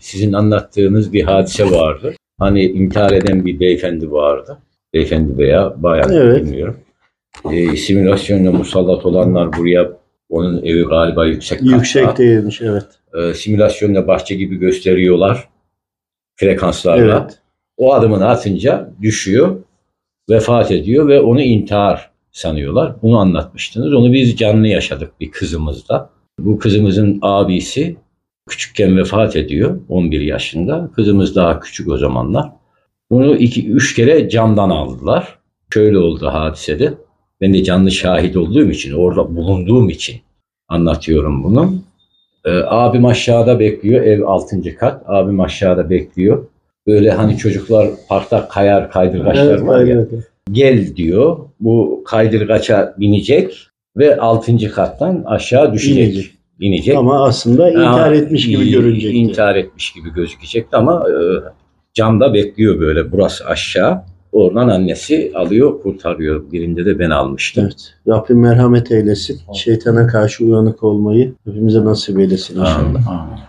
Sizin anlattığınız bir hadise vardı. Hani intihar eden bir beyefendi vardı. Beyefendi veya bayan Evet. bilmiyorum. Ee, simülasyonla musallat olanlar buraya onun evi galiba yüksek katta. Yüksek değilmiş evet. Ee, simülasyonla bahçe gibi gösteriyorlar frekanslarla. Evet. O adımını atınca düşüyor, vefat ediyor ve onu intihar sanıyorlar. Bunu anlatmıştınız. Onu biz canlı yaşadık bir kızımızla. Bu kızımızın abisi küçükken vefat ediyor 11 yaşında. Kızımız daha küçük o zamanlar. Bunu iki, üç kere camdan aldılar. Şöyle oldu hadisede. Ben de canlı şahit olduğum için, orada bulunduğum için anlatıyorum bunu. Ee, abim aşağıda bekliyor, ev 6. kat. Abim aşağıda bekliyor. Böyle hani çocuklar parkta kayar kaydırgaçlar Evet, var ya. Gel diyor. Bu kaydırgaça binecek ve 6. kattan aşağı düşecek. İnecek. İnecek. Ama aslında intihar etmiş gibi görünecekti. İntihar etmiş gibi gözükecekti ama e, camda bekliyor böyle burası aşağı. Oradan annesi alıyor kurtarıyor. Birinde de ben almıştım. Evet. Rabbim merhamet eylesin. Şeytana karşı uyanık olmayı hepimize nasip eylesin inşallah. Amin.